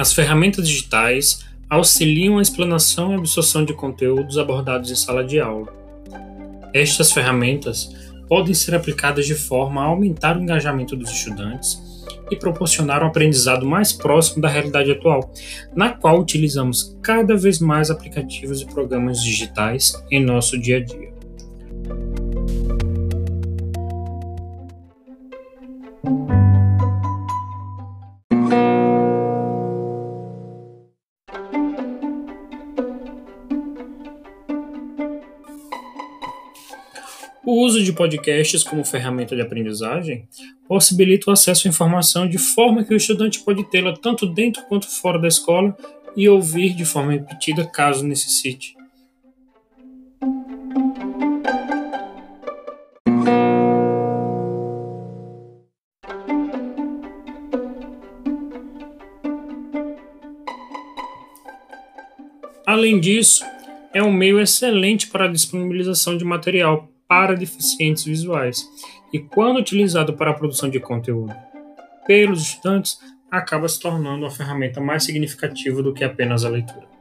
As ferramentas digitais auxiliam a explanação e absorção de conteúdos abordados em sala de aula. Estas ferramentas podem ser aplicadas de forma a aumentar o engajamento dos estudantes e proporcionar um aprendizado mais próximo da realidade atual, na qual utilizamos cada vez mais aplicativos e programas digitais em nosso dia a dia. O uso de podcasts como ferramenta de aprendizagem possibilita o acesso à informação de forma que o estudante pode tê-la tanto dentro quanto fora da escola e ouvir de forma repetida caso necessite. Além disso, é um meio excelente para a disponibilização de material para deficientes visuais e, quando utilizado para a produção de conteúdo pelos estudantes, acaba se tornando uma ferramenta mais significativa do que apenas a leitura.